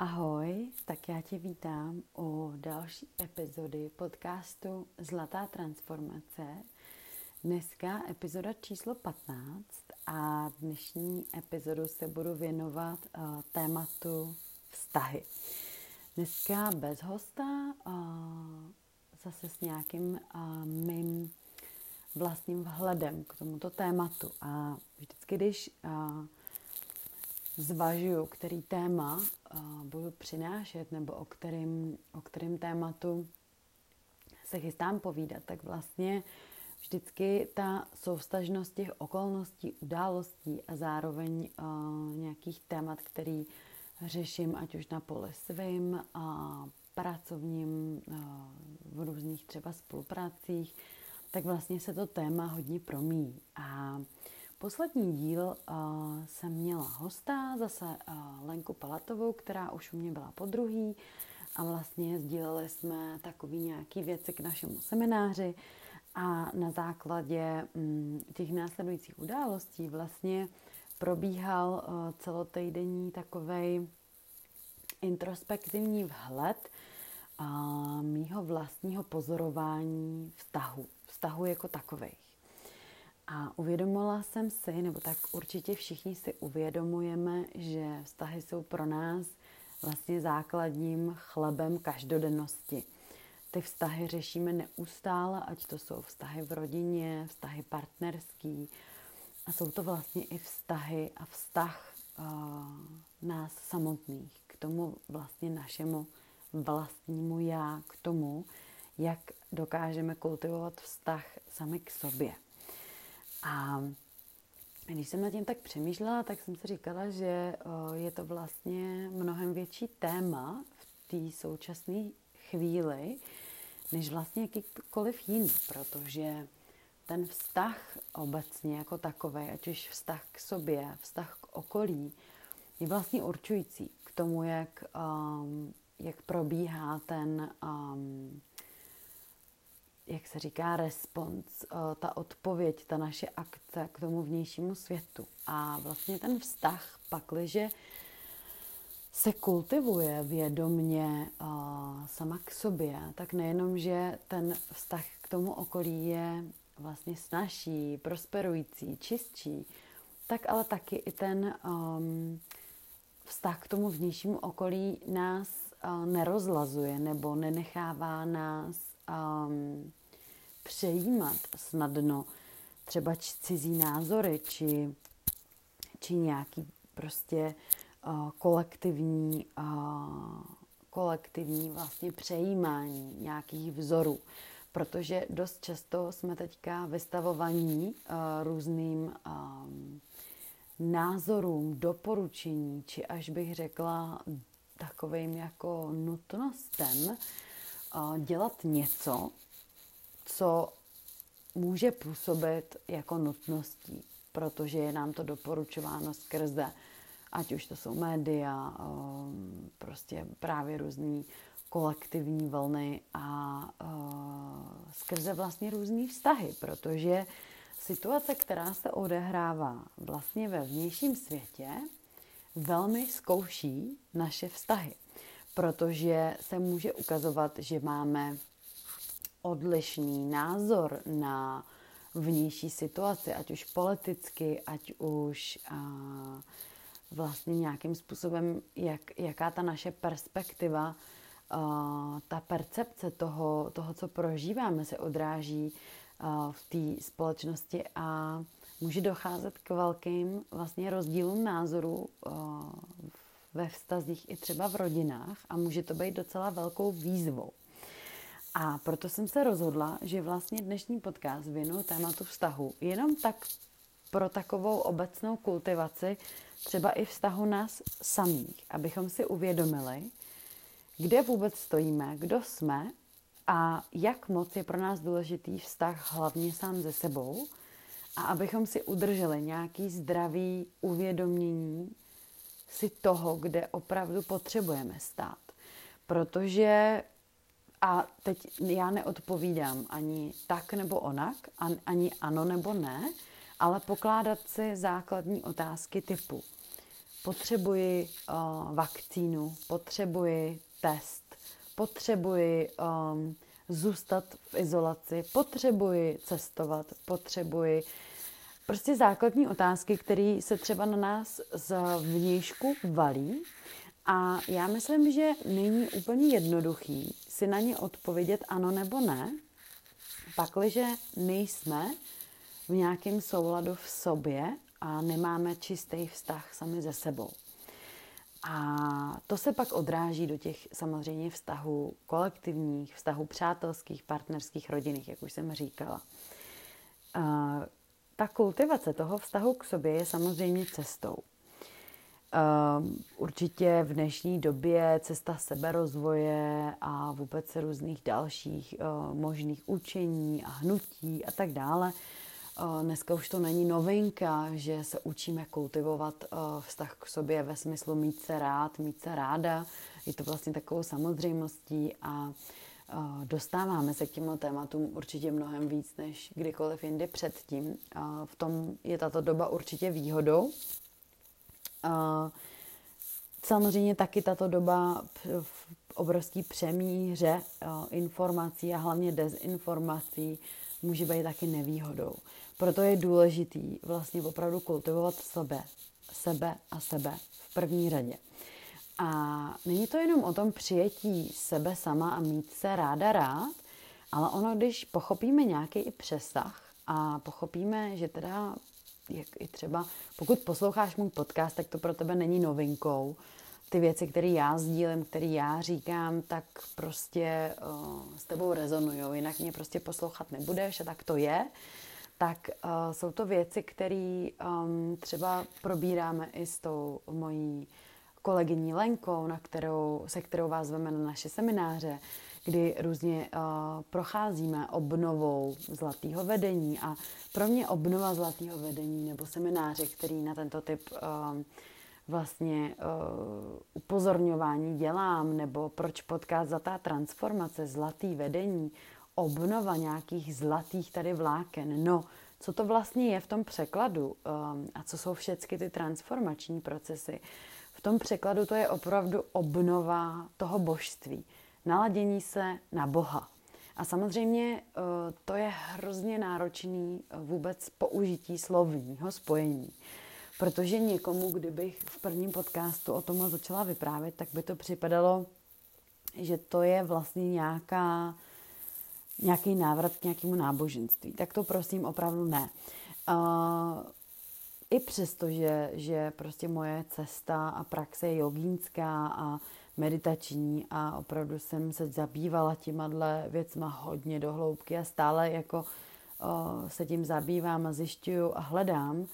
Ahoj, tak já tě vítám u další epizody podcastu Zlatá transformace. Dneska epizoda číslo 15 a dnešní epizodu se budu věnovat uh, tématu vztahy. Dneska bez hosta, uh, zase s nějakým uh, mým vlastním vhledem k tomuto tématu. A vždycky, když uh, zvažuju, který téma uh, budu přinášet nebo o kterým, o kterým tématu se chystám povídat, tak vlastně vždycky ta soustažnost těch okolností, událostí a zároveň uh, nějakých témat, který řeším, ať už na poli svým, a pracovním, uh, v různých třeba spolupracích, tak vlastně se to téma hodně promíjí. A Poslední díl uh, jsem měla hosta, zase uh, Lenku Palatovou, která už u mě byla po druhý a vlastně sdíleli jsme takový nějaký věci k našemu semináři a na základě um, těch následujících událostí vlastně probíhal uh, celotejdenní takovej introspektivní vhled uh, mýho vlastního pozorování vztahu, vztahu jako takových. A uvědomila jsem si, nebo tak určitě všichni si uvědomujeme, že vztahy jsou pro nás vlastně základním chlebem každodennosti. Ty vztahy řešíme neustále, ať to jsou vztahy v rodině, vztahy partnerský, a jsou to vlastně i vztahy a vztah uh, nás samotných k tomu vlastně našemu vlastnímu já, k tomu, jak dokážeme kultivovat vztah sami k sobě. A když jsem nad tím tak přemýšlela, tak jsem si říkala, že je to vlastně mnohem větší téma v té současné chvíli, než vlastně jakýkoliv jiný, protože ten vztah obecně jako takový, ať už vztah k sobě, vztah k okolí, je vlastně určující k tomu, jak, um, jak probíhá ten um, jak se říká, respons, eh, ta odpověď, ta naše akce k tomu vnějšímu světu. A vlastně ten vztah pakliže se kultivuje vědomně uh, sama k sobě, tak nejenom, že ten vztah k tomu okolí je vlastně snažší, prosperující, čistší, tak ale taky i ten um, vztah k tomu vnějšímu okolí nás nerozlazuje nebo nenechává nás um, přejímat snadno třeba cizí názory, či, či nějaký prostě uh, kolektivní, uh, kolektivní vlastně přejímání nějakých vzorů. Protože dost často jsme teďka vystavovaní uh, různým um, názorům, doporučení, či až bych řekla takovým jako nutnostem dělat něco, co může působit jako nutností, protože je nám to doporučováno skrze, ať už to jsou média, prostě právě různý kolektivní vlny a skrze vlastně různé vztahy, protože situace, která se odehrává vlastně ve vnějším světě, velmi zkouší naše vztahy, protože se může ukazovat, že máme odlišný názor na vnější situaci, ať už politicky, ať už a, vlastně nějakým způsobem, jak, jaká ta naše perspektiva, a, ta percepce toho, toho, co prožíváme, se odráží a, v té společnosti a může docházet k velkým vlastně rozdílům názorů ve vztazích i třeba v rodinách a může to být docela velkou výzvou. A proto jsem se rozhodla, že vlastně dnešní podcast věnu tématu vztahu jenom tak pro takovou obecnou kultivaci třeba i vztahu nás samých, abychom si uvědomili, kde vůbec stojíme, kdo jsme a jak moc je pro nás důležitý vztah hlavně sám ze sebou a abychom si udrželi nějaký zdravý uvědomění si toho, kde opravdu potřebujeme stát. Protože a teď já neodpovídám ani tak nebo onak, ani ano nebo ne, ale pokládat si základní otázky typu potřebuji uh, vakcínu, potřebuji test, potřebuji um, zůstat v izolaci, potřebuji cestovat, potřebuji prostě základní otázky, které se třeba na nás z vnějšku valí. A já myslím, že není úplně jednoduchý si na ně odpovědět ano nebo ne, pakliže nejsme v nějakém souladu v sobě a nemáme čistý vztah sami ze sebou. A to se pak odráží do těch samozřejmě vztahů kolektivních, vztahů přátelských, partnerských, rodinných, jak už jsem říkala. Ta kultivace toho vztahu k sobě je samozřejmě cestou. Určitě v dnešní době cesta seberozvoje a vůbec různých dalších možných učení a hnutí a tak dále Dneska už to není novinka, že se učíme kultivovat vztah k sobě ve smyslu mít se rád, mít se ráda. Je to vlastně takovou samozřejmostí a dostáváme se k těmto tématům určitě mnohem víc než kdykoliv jindy předtím. V tom je tato doba určitě výhodou. Samozřejmě taky tato doba v obrovský přemíře informací a hlavně dezinformací může být taky nevýhodou. Proto je důležitý vlastně opravdu kultivovat sebe, sebe a sebe v první řadě. A není to jenom o tom přijetí sebe sama a mít se ráda rád, ale ono, když pochopíme nějaký i přesah a pochopíme, že teda, jak i třeba, pokud posloucháš můj podcast, tak to pro tebe není novinkou. Ty věci, které já sdílím, které já říkám, tak prostě uh, s tebou rezonují, jinak mě prostě poslouchat nebudeš a tak to je tak uh, jsou to věci, které um, třeba probíráme i s tou mojí kolegyní Lenkou, na kterou, se kterou vás zveme na naše semináře, kdy různě uh, procházíme obnovou zlatého vedení a pro mě obnova zlatého vedení nebo semináře, který na tento typ uh, vlastně uh, upozorňování dělám, nebo proč podcast Zlatá transformace, zlatý vedení, obnova nějakých zlatých tady vláken. No, co to vlastně je v tom překladu um, a co jsou všechny ty transformační procesy. V tom překladu to je opravdu obnova toho božství, naladění se na Boha. A samozřejmě uh, to je hrozně náročný uh, vůbec použití slovního spojení. Protože někomu, kdybych v prvním podcastu o tomhle začala vyprávět, tak by to připadalo, že to je vlastně nějaká nějaký návrat k nějakému náboženství. Tak to prosím opravdu ne. Uh, I přesto, že, že prostě moje cesta a praxe je jogínská a meditační a opravdu jsem se zabývala těma věcma hodně do hloubky a stále jako uh, se tím zabývám a zjišťuju a hledám,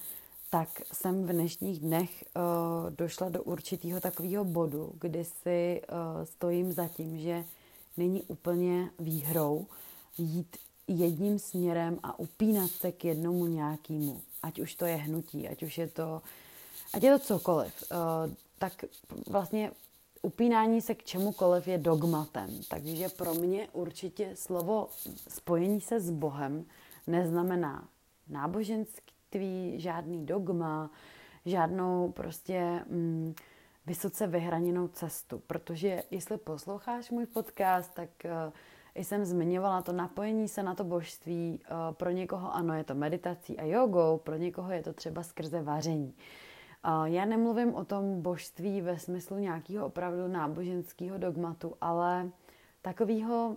tak jsem v dnešních dnech uh, došla do určitého takového bodu, kdy si uh, stojím za tím, že není úplně výhrou jít jedním směrem a upínat se k jednomu nějakému. Ať už to je hnutí, ať už je to, ať je to cokoliv. Uh, tak vlastně upínání se k čemukoliv je dogmatem. Takže pro mě určitě slovo spojení se s Bohem neznamená náboženství, žádný dogma, žádnou prostě mm, vysoce vyhraněnou cestu. Protože jestli posloucháš můj podcast, tak uh, jsem zmiňovala to napojení se na to božství. Eh, pro někoho ano, je to meditací a jogou, pro někoho je to třeba skrze vaření. Eh, já nemluvím o tom božství ve smyslu nějakého opravdu náboženského dogmatu, ale takového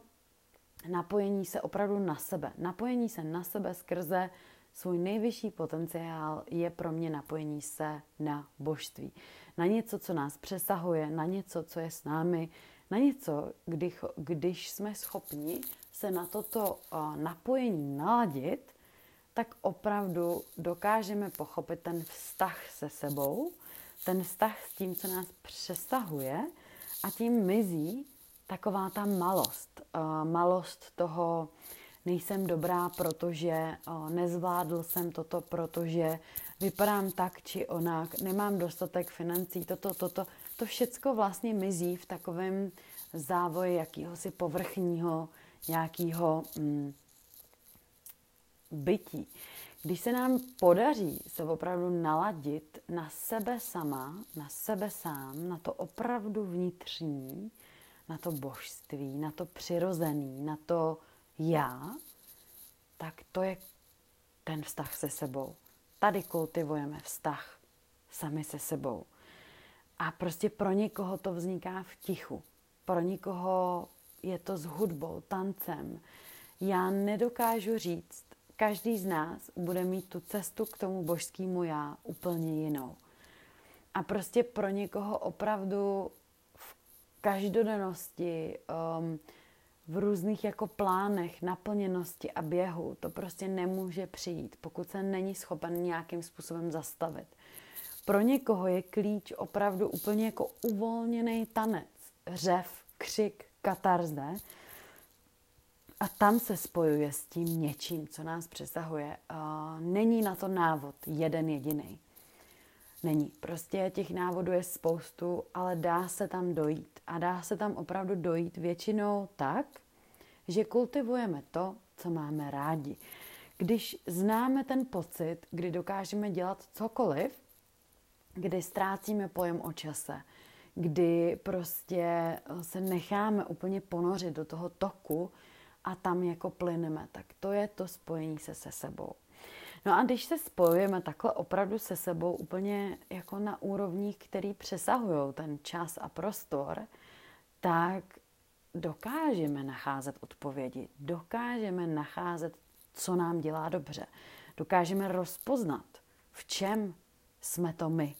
napojení se opravdu na sebe. Napojení se na sebe skrze svůj nejvyšší potenciál je pro mě napojení se na božství. Na něco, co nás přesahuje, na něco, co je s námi, na něco, když, když jsme schopni se na toto napojení naladit, tak opravdu dokážeme pochopit ten vztah se sebou, ten vztah s tím, co nás přesahuje a tím mizí taková ta malost. Malost toho, nejsem dobrá, protože nezvládl jsem toto, protože vypadám tak či onak, nemám dostatek financí, toto, toto to všecko vlastně mizí v takovém závoji jakýhosi povrchního nějakého mm, bytí, Když se nám podaří se opravdu naladit na sebe sama, na sebe sám, na to opravdu vnitřní, na to božství, na to přirozený, na to já, tak to je ten vztah se sebou. Tady kultivujeme vztah sami se sebou. A prostě pro někoho to vzniká v tichu. Pro někoho je to s hudbou, tancem. Já nedokážu říct, každý z nás bude mít tu cestu k tomu božskému já úplně jinou. A prostě pro někoho opravdu v každodennosti, um, v různých jako plánech, naplněnosti a běhu, to prostě nemůže přijít, pokud se není schopen nějakým způsobem zastavit. Pro někoho je klíč opravdu úplně jako uvolněný tanec, řev, křik, katarze, a tam se spojuje s tím něčím, co nás přesahuje. Není na to návod jeden jediný. Není. Prostě těch návodů je spoustu, ale dá se tam dojít. A dá se tam opravdu dojít většinou tak, že kultivujeme to, co máme rádi. Když známe ten pocit, kdy dokážeme dělat cokoliv, kdy ztrácíme pojem o čase, kdy prostě se necháme úplně ponořit do toho toku, a tam jako plyneme, tak to je to spojení se se sebou. No a když se spojujeme takhle opravdu se sebou úplně jako na úrovních, který přesahují ten čas a prostor, tak dokážeme nacházet odpovědi, dokážeme nacházet, co nám dělá dobře. Dokážeme rozpoznat, v čem jsme to my,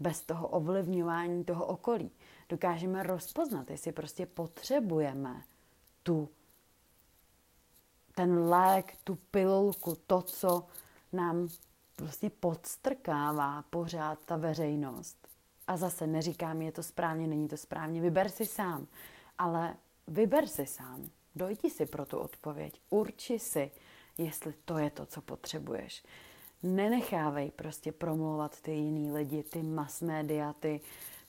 bez toho ovlivňování toho okolí. Dokážeme rozpoznat, jestli prostě potřebujeme tu ten lék, tu pilulku, to, co nám vlastně podstrkává pořád ta veřejnost. A zase neříkám, je to správně, není to správně, vyber si sám. Ale vyber si sám, dojdi si pro tu odpověď, urči si, jestli to je to, co potřebuješ. Nenechávej prostě promlouvat ty jiný lidi, ty mass media, ty,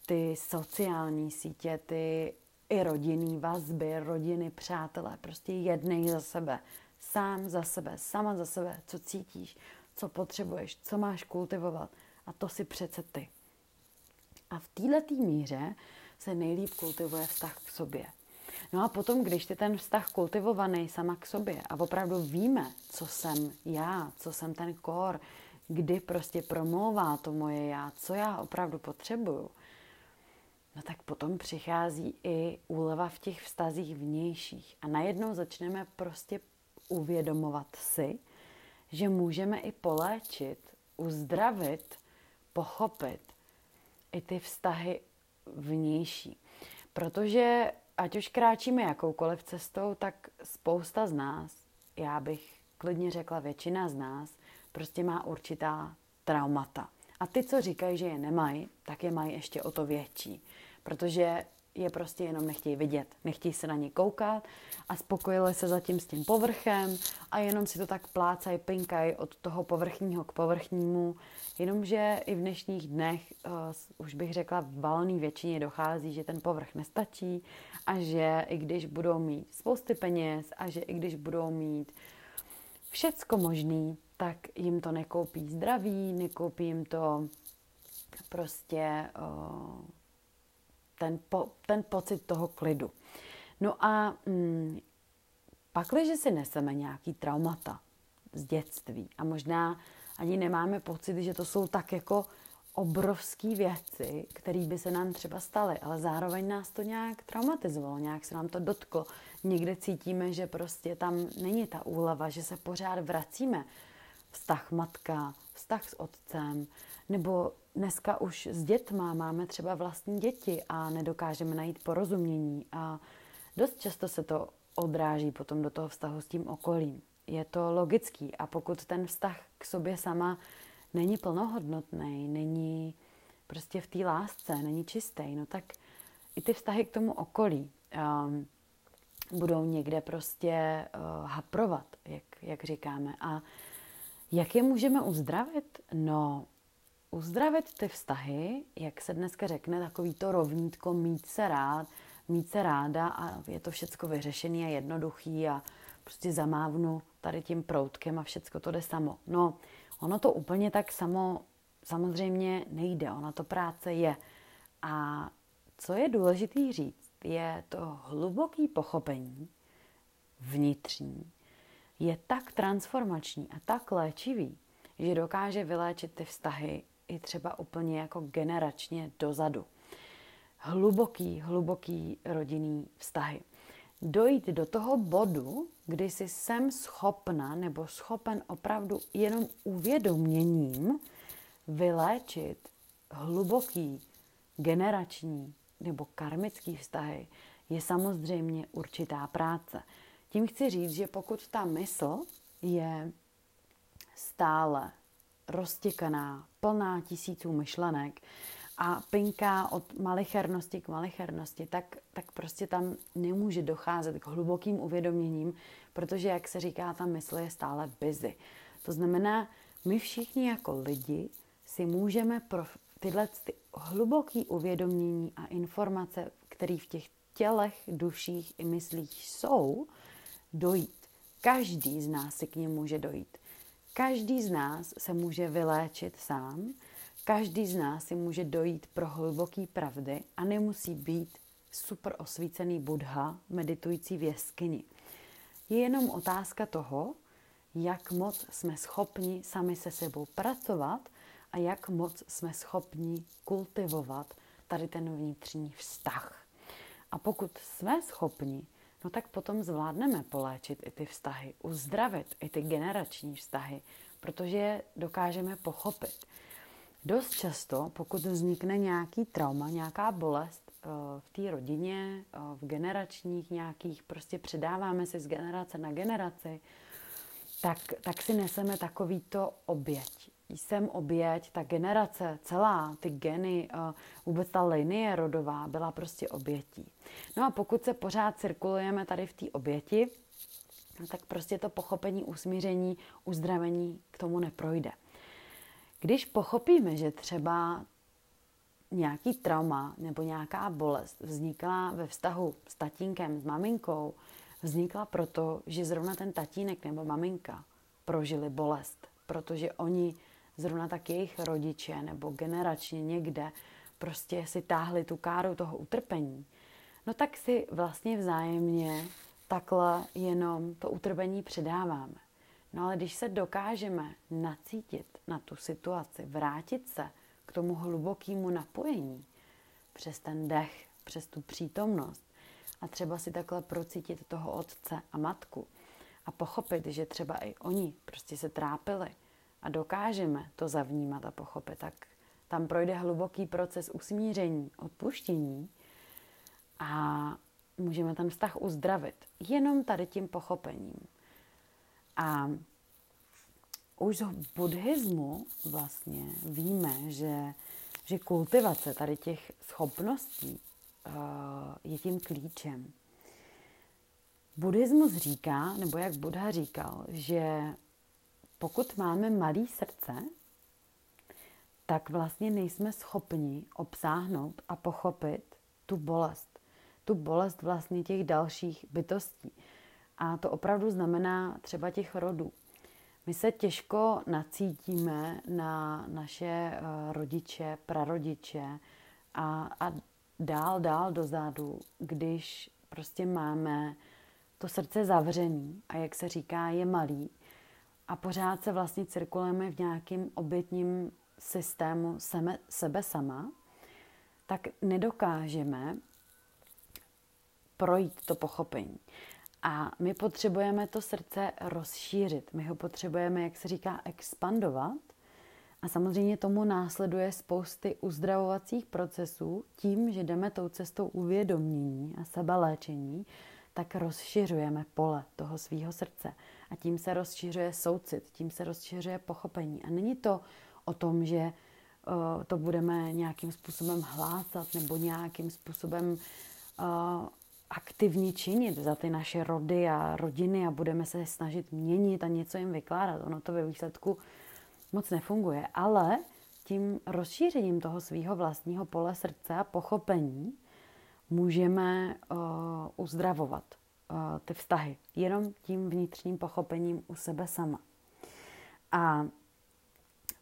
ty sociální sítě, ty i rodinný vazby, rodiny, přátelé, prostě jednej za sebe, sám za sebe, sama za sebe, co cítíš, co potřebuješ, co máš kultivovat a to si přece ty. A v této míře se nejlíp kultivuje vztah k sobě. No a potom, když ty ten vztah kultivovaný sama k sobě a opravdu víme, co jsem já, co jsem ten kor, kdy prostě promlouvá to moje já, co já opravdu potřebuju, no tak potom přichází i úleva v těch vztazích vnějších. A najednou začneme prostě uvědomovat si, že můžeme i poléčit, uzdravit, pochopit i ty vztahy vnější. Protože ať už kráčíme jakoukoliv cestou, tak spousta z nás, já bych klidně řekla většina z nás, prostě má určitá traumata. A ty, co říkají, že je nemají, tak je mají ještě o to větší protože je prostě jenom nechtějí vidět, nechtějí se na ně koukat a spokojili se zatím s tím povrchem a jenom si to tak plácají, pinkají od toho povrchního k povrchnímu, jenomže i v dnešních dnech uh, už bych řekla v valné většině dochází, že ten povrch nestačí a že i když budou mít spousty peněz a že i když budou mít všecko možný, tak jim to nekoupí zdraví, nekoupí jim to prostě uh, ten, po, ten pocit toho klidu. No a mm, pak, když si neseme nějaký traumata z dětství a možná ani nemáme pocit, že to jsou tak jako obrovské věci, které by se nám třeba staly, ale zároveň nás to nějak traumatizovalo, nějak se nám to dotklo. Někde cítíme, že prostě tam není ta úleva, že se pořád vracíme. Vztah matka, vztah s otcem, nebo dneska už s dětma máme třeba vlastní děti a nedokážeme najít porozumění a dost často se to odráží potom do toho vztahu s tím okolím. Je to logický a pokud ten vztah k sobě sama není plnohodnotný, není prostě v té lásce, není čistý, no tak i ty vztahy k tomu okolí um, budou někde prostě uh, haprovat, jak, jak říkáme. A jak je můžeme uzdravit? No, uzdravit ty vztahy, jak se dneska řekne, takový to rovnítko, mít se rád, mít se ráda a je to všecko vyřešený a jednoduchý a prostě zamávnu tady tím proutkem a všecko to jde samo. No, ono to úplně tak samo samozřejmě nejde, ona to práce je. A co je důležité říct, je to hluboký pochopení vnitřní, je tak transformační a tak léčivý, že dokáže vyléčit ty vztahy i třeba úplně jako generačně dozadu. Hluboký, hluboký rodinný vztahy. Dojít do toho bodu, kdy si jsem schopna nebo schopen opravdu jenom uvědoměním vyléčit hluboký generační nebo karmický vztahy, je samozřejmě určitá práce. Tím chci říct, že pokud ta mysl je stále roztěkaná, plná tisíců myšlenek a pinká od malichernosti k malichernosti, tak, tak prostě tam nemůže docházet k hlubokým uvědoměním, protože, jak se říká, ta mysl je stále busy. To znamená, my všichni jako lidi si můžeme pro tyhle ty hluboké uvědomění a informace, které v těch tělech, duších i myslích jsou, dojít. Každý z nás si k němu může dojít. Každý z nás se může vyléčit sám, každý z nás si může dojít pro hluboký pravdy a nemusí být super osvícený Buddha meditující v jeskyni. Je jenom otázka toho, jak moc jsme schopni sami se sebou pracovat a jak moc jsme schopni kultivovat tady ten vnitřní vztah. A pokud jsme schopni, no tak potom zvládneme poléčit i ty vztahy, uzdravit i ty generační vztahy, protože je dokážeme pochopit. Dost často, pokud vznikne nějaký trauma, nějaká bolest eh, v té rodině, eh, v generačních nějakých, prostě předáváme si z generace na generaci, tak, tak si neseme takovýto oběť jsem oběť, ta generace, celá, ty geny, eh, vůbec ta linie rodová byla prostě obětí. No a pokud se pořád cirkulujeme tady v té oběti, tak prostě to pochopení, usmíření, uzdravení k tomu neprojde. Když pochopíme, že třeba nějaký trauma nebo nějaká bolest vznikla ve vztahu s tatínkem, s maminkou, vznikla proto, že zrovna ten tatínek nebo maminka prožili bolest, protože oni zrovna tak jejich rodiče nebo generačně někde prostě si táhli tu káru toho utrpení, no tak si vlastně vzájemně takhle jenom to utrpení předáváme. No ale když se dokážeme nacítit na tu situaci, vrátit se k tomu hlubokému napojení přes ten dech, přes tu přítomnost a třeba si takhle procítit toho otce a matku a pochopit, že třeba i oni prostě se trápili, a dokážeme to zavnímat a pochopit, tak tam projde hluboký proces usmíření, odpuštění a můžeme ten vztah uzdravit jenom tady tím pochopením. A už v buddhismu vlastně víme, že, že kultivace tady těch schopností uh, je tím klíčem. Buddhismus říká, nebo jak Buddha říkal, že pokud máme malý srdce, tak vlastně nejsme schopni obsáhnout a pochopit tu bolest. Tu bolest vlastně těch dalších bytostí. A to opravdu znamená třeba těch rodů. My se těžko nacítíme na naše eh, rodiče, prarodiče a, a dál, dál dozadu, když prostě máme to srdce zavřený a jak se říká, je malý, a pořád se vlastně cirkulujeme v nějakém obětním systému sebe, sebe sama, tak nedokážeme projít to pochopení. A my potřebujeme to srdce rozšířit. My ho potřebujeme, jak se říká, expandovat. A samozřejmě tomu následuje spousty uzdravovacích procesů tím, že jdeme tou cestou uvědomění a sebeléčení, tak rozšiřujeme pole toho svého srdce. A tím se rozšiřuje soucit, tím se rozšiřuje pochopení. A není to o tom, že uh, to budeme nějakým způsobem hlásat nebo nějakým způsobem uh, aktivně činit za ty naše rody a rodiny a budeme se snažit měnit a něco jim vykládat. Ono to ve výsledku moc nefunguje. Ale tím rozšířením toho svého vlastního pole srdce a pochopení můžeme uh, uzdravovat ty vztahy. Jenom tím vnitřním pochopením u sebe sama. A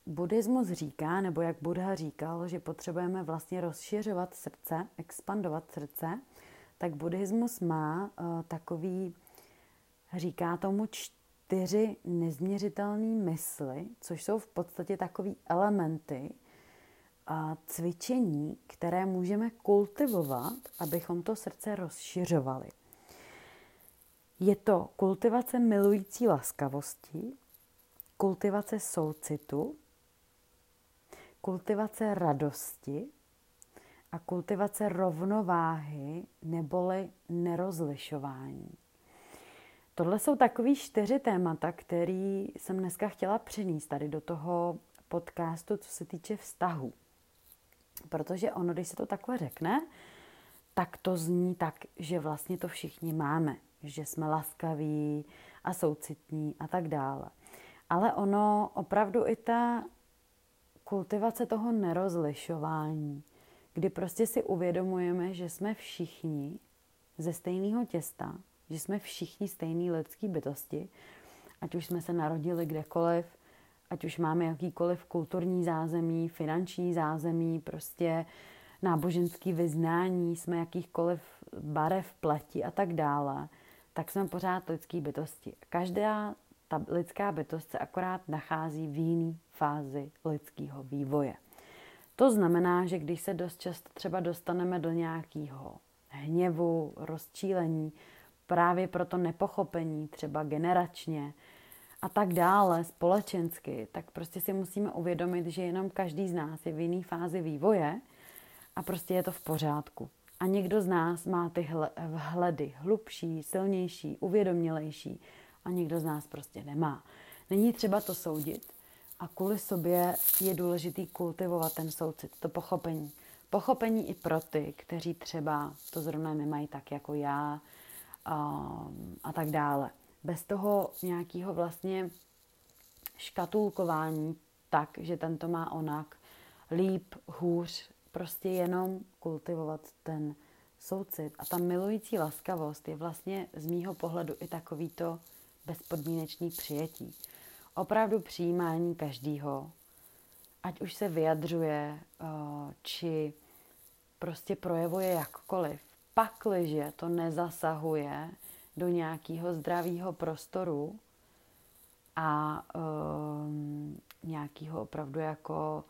buddhismus říká, nebo jak Buddha říkal, že potřebujeme vlastně rozšiřovat srdce, expandovat srdce, tak buddhismus má uh, takový, říká tomu čtyři nezměřitelné mysli, což jsou v podstatě takové elementy a cvičení, které můžeme kultivovat, abychom to srdce rozšiřovali. Je to kultivace milující laskavosti, kultivace soucitu, kultivace radosti a kultivace rovnováhy neboli nerozlišování. Tohle jsou takový čtyři témata, který jsem dneska chtěla přinést tady do toho podcastu, co se týče vztahu. Protože ono, když se to takhle řekne, tak to zní tak, že vlastně to všichni máme. Že jsme laskaví a soucitní a tak dále. Ale ono opravdu i ta kultivace toho nerozlišování, kdy prostě si uvědomujeme, že jsme všichni ze stejného těsta, že jsme všichni stejný lidský bytosti, ať už jsme se narodili kdekoliv, ať už máme jakýkoliv kulturní zázemí, finanční zázemí, prostě náboženský vyznání, jsme jakýchkoliv barev, pleti a tak dále, tak jsme pořád lidský bytosti. Každá ta lidská bytost se akorát nachází v jiné fázi lidského vývoje. To znamená, že když se dost často třeba dostaneme do nějakého hněvu, rozčílení, právě pro to nepochopení, třeba generačně a tak dále, společensky, tak prostě si musíme uvědomit, že jenom každý z nás je v jiné fázi vývoje a prostě je to v pořádku. A někdo z nás má ty vhledy hlubší, silnější, uvědomělejší a někdo z nás prostě nemá. Není třeba to soudit a kvůli sobě je důležitý kultivovat ten soucit, to pochopení. Pochopení i pro ty, kteří třeba to zrovna nemají tak jako já, Um, a tak dále. Bez toho nějakého vlastně škatulkování tak, že ten to má onak, líp, hůř, prostě jenom kultivovat ten soucit. A ta milující laskavost je vlastně z mýho pohledu i takovýto bezpodmínečný přijetí. Opravdu přijímání každýho, ať už se vyjadřuje, uh, či prostě projevuje jakkoliv pakliže to nezasahuje do nějakého zdravého prostoru a um, nějakého opravdu jako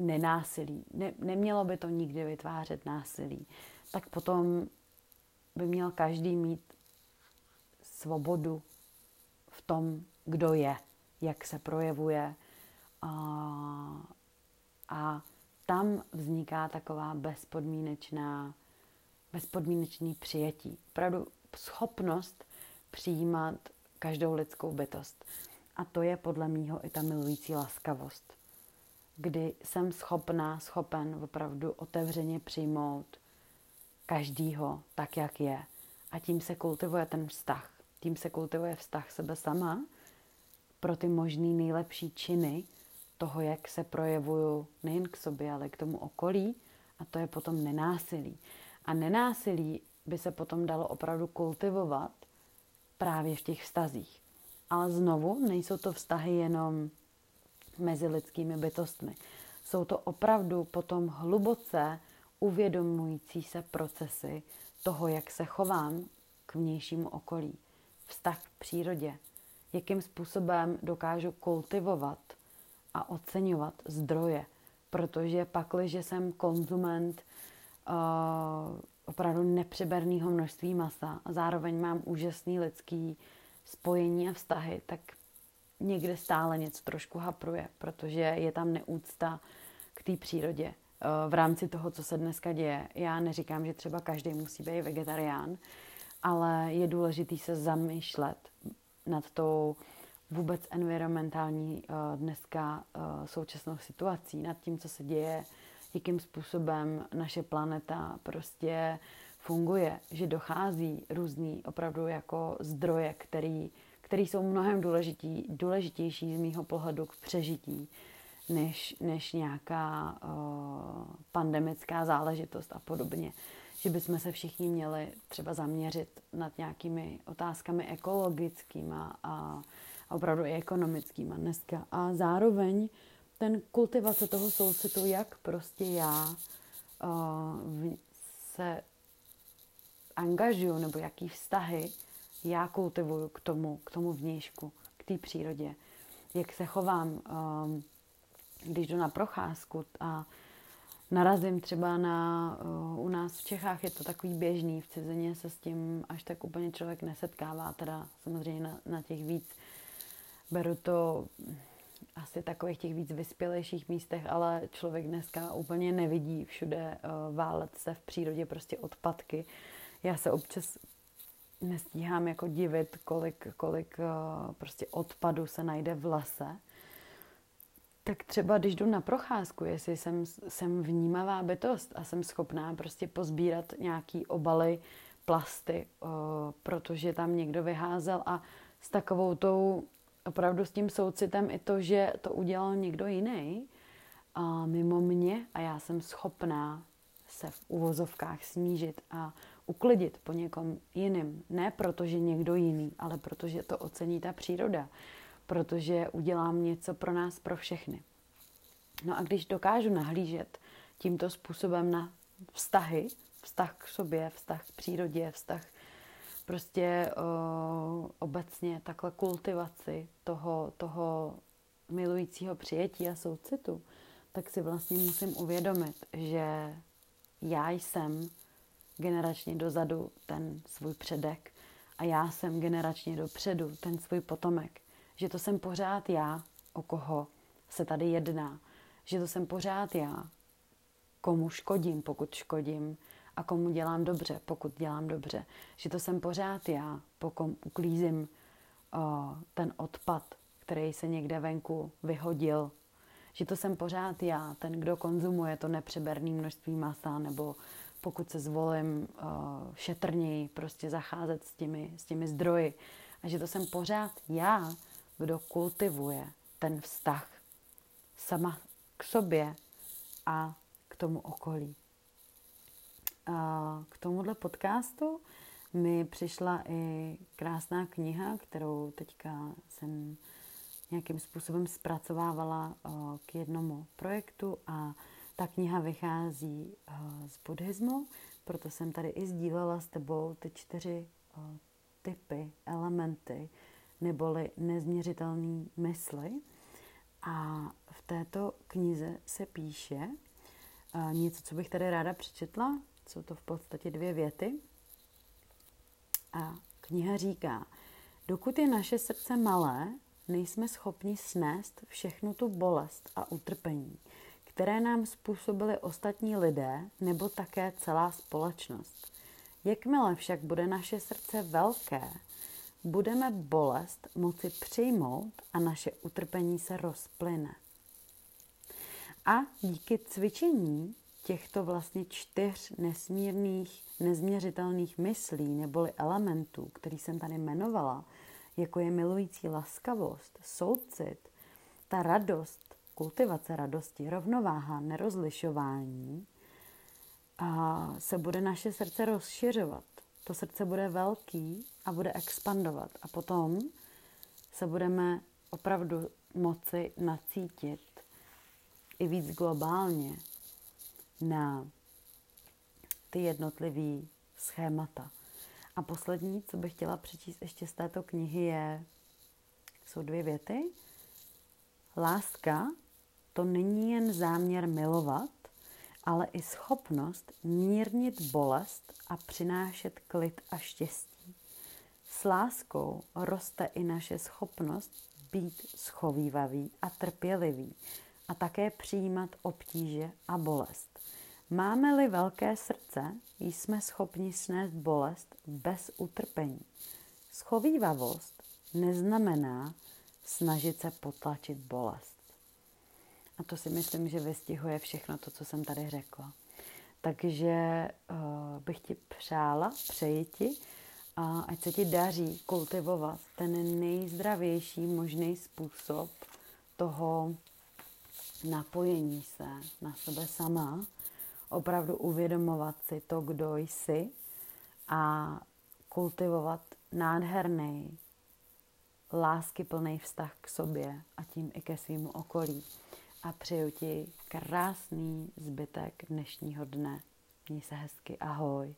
nenásilí. Ne, nemělo by to nikdy vytvářet násilí. Tak potom by měl každý mít svobodu v tom, kdo je, jak se projevuje a, a tam vzniká taková bezpodmínečná, bezpodmínečný přijetí. Opravdu schopnost přijímat každou lidskou bytost. A to je podle mýho i ta milující laskavost. Kdy jsem schopná, schopen opravdu otevřeně přijmout každýho tak, jak je. A tím se kultivuje ten vztah. Tím se kultivuje vztah sebe sama pro ty možný nejlepší činy, toho, jak se projevuju nejen k sobě, ale k tomu okolí a to je potom nenásilí. A nenásilí by se potom dalo opravdu kultivovat právě v těch vztazích. Ale znovu nejsou to vztahy jenom mezi lidskými bytostmi. Jsou to opravdu potom hluboce uvědomující se procesy toho, jak se chovám k vnějšímu okolí. Vztah k přírodě. Jakým způsobem dokážu kultivovat a oceňovat zdroje, protože pakliže jsem konzument uh, opravdu nepřeberného množství masa a zároveň mám úžasný lidský spojení a vztahy, tak někde stále něco trošku hapruje, protože je tam neúcta k té přírodě uh, v rámci toho, co se dneska děje. Já neříkám, že třeba každý musí být vegetarián, ale je důležité se zamýšlet nad tou vůbec environmentální uh, dneska uh, současnou situací, nad tím, co se děje, jakým způsobem naše planeta prostě funguje, že dochází různý opravdu jako zdroje, který, který jsou mnohem důležitý, důležitější z mýho pohledu k přežití, než, než nějaká uh, pandemická záležitost a podobně. že bychom se všichni měli třeba zaměřit nad nějakými otázkami ekologickými a, a opravdu i ekonomickými dneska. A zároveň ten kultivace toho soucitu, jak prostě já uh, se angažuju, nebo jaký vztahy já kultivuju k tomu, k tomu vnějšku, k té přírodě. Jak se chovám, um, když jdu na procházku a narazím třeba na, uh, u nás v Čechách je to takový běžný, v cizině se s tím až tak úplně člověk nesetkává, teda samozřejmě na, na těch víc, beru to asi takových těch víc vyspělejších místech, ale člověk dneska úplně nevidí všude uh, válet se v přírodě prostě odpadky. Já se občas nestíhám jako divit, kolik, kolik uh, prostě odpadu se najde v lese. Tak třeba když jdu na procházku, jestli jsem, jsem vnímavá bytost a jsem schopná prostě pozbírat nějaký obaly, plasty, uh, protože tam někdo vyházel a s takovou tou opravdu s tím soucitem i to, že to udělal někdo jiný mimo mě a já jsem schopná se v uvozovkách snížit a uklidit po někom jiným. Ne protože někdo jiný, ale protože to ocení ta příroda. Protože udělám něco pro nás, pro všechny. No a když dokážu nahlížet tímto způsobem na vztahy, vztah k sobě, vztah k přírodě, vztah prostě uh, obecně takhle kultivaci toho, toho milujícího přijetí a soucitu, tak si vlastně musím uvědomit, že já jsem generačně dozadu ten svůj předek a já jsem generačně dopředu ten svůj potomek. Že to jsem pořád já, o koho se tady jedná. Že to jsem pořád já, komu škodím, pokud škodím, a komu dělám dobře, pokud dělám dobře. Že to jsem pořád já, pokud uklízím o, ten odpad, který se někde venku vyhodil. Že to jsem pořád já, ten, kdo konzumuje to nepřeberné množství masa, nebo pokud se zvolím o, šetrněji prostě zacházet s těmi, s těmi zdroji. A že to jsem pořád já, kdo kultivuje ten vztah sama k sobě a k tomu okolí. K tomuhle podcastu mi přišla i krásná kniha, kterou teďka jsem nějakým způsobem zpracovávala k jednomu projektu a ta kniha vychází z buddhismu, proto jsem tady i sdílela s tebou ty čtyři typy, elementy, neboli nezměřitelné mysli. A v této knize se píše něco, co bych tady ráda přečetla, jsou to v podstatě dvě věty. A kniha říká, dokud je naše srdce malé, nejsme schopni snést všechnu tu bolest a utrpení, které nám způsobili ostatní lidé nebo také celá společnost. Jakmile však bude naše srdce velké, budeme bolest moci přijmout a naše utrpení se rozplyne. A díky cvičení těchto vlastně čtyř nesmírných, nezměřitelných myslí neboli elementů, který jsem tady jmenovala, jako je milující laskavost, soucit, ta radost, kultivace radosti, rovnováha, nerozlišování, a se bude naše srdce rozšiřovat. To srdce bude velký a bude expandovat. A potom se budeme opravdu moci nacítit i víc globálně na ty jednotlivé schémata. A poslední, co bych chtěla přečíst ještě z této knihy, je, jsou dvě věty. Láska to není jen záměr milovat, ale i schopnost mírnit bolest a přinášet klid a štěstí. S láskou roste i naše schopnost být schovývavý a trpělivý a také přijímat obtíže a bolest. Máme-li velké srdce, jsme schopni snést bolest bez utrpení. Schovývavost neznamená snažit se potlačit bolest. A to si myslím, že vystihuje všechno to, co jsem tady řekla. Takže uh, bych ti přála, přeji ti, a ať se ti daří kultivovat ten nejzdravější možný způsob toho napojení se na sebe sama, opravdu uvědomovat si to, kdo jsi a kultivovat nádherný, láskyplný vztah k sobě a tím i ke svýmu okolí. A přeju ti krásný zbytek dnešního dne. Měj se hezky, ahoj.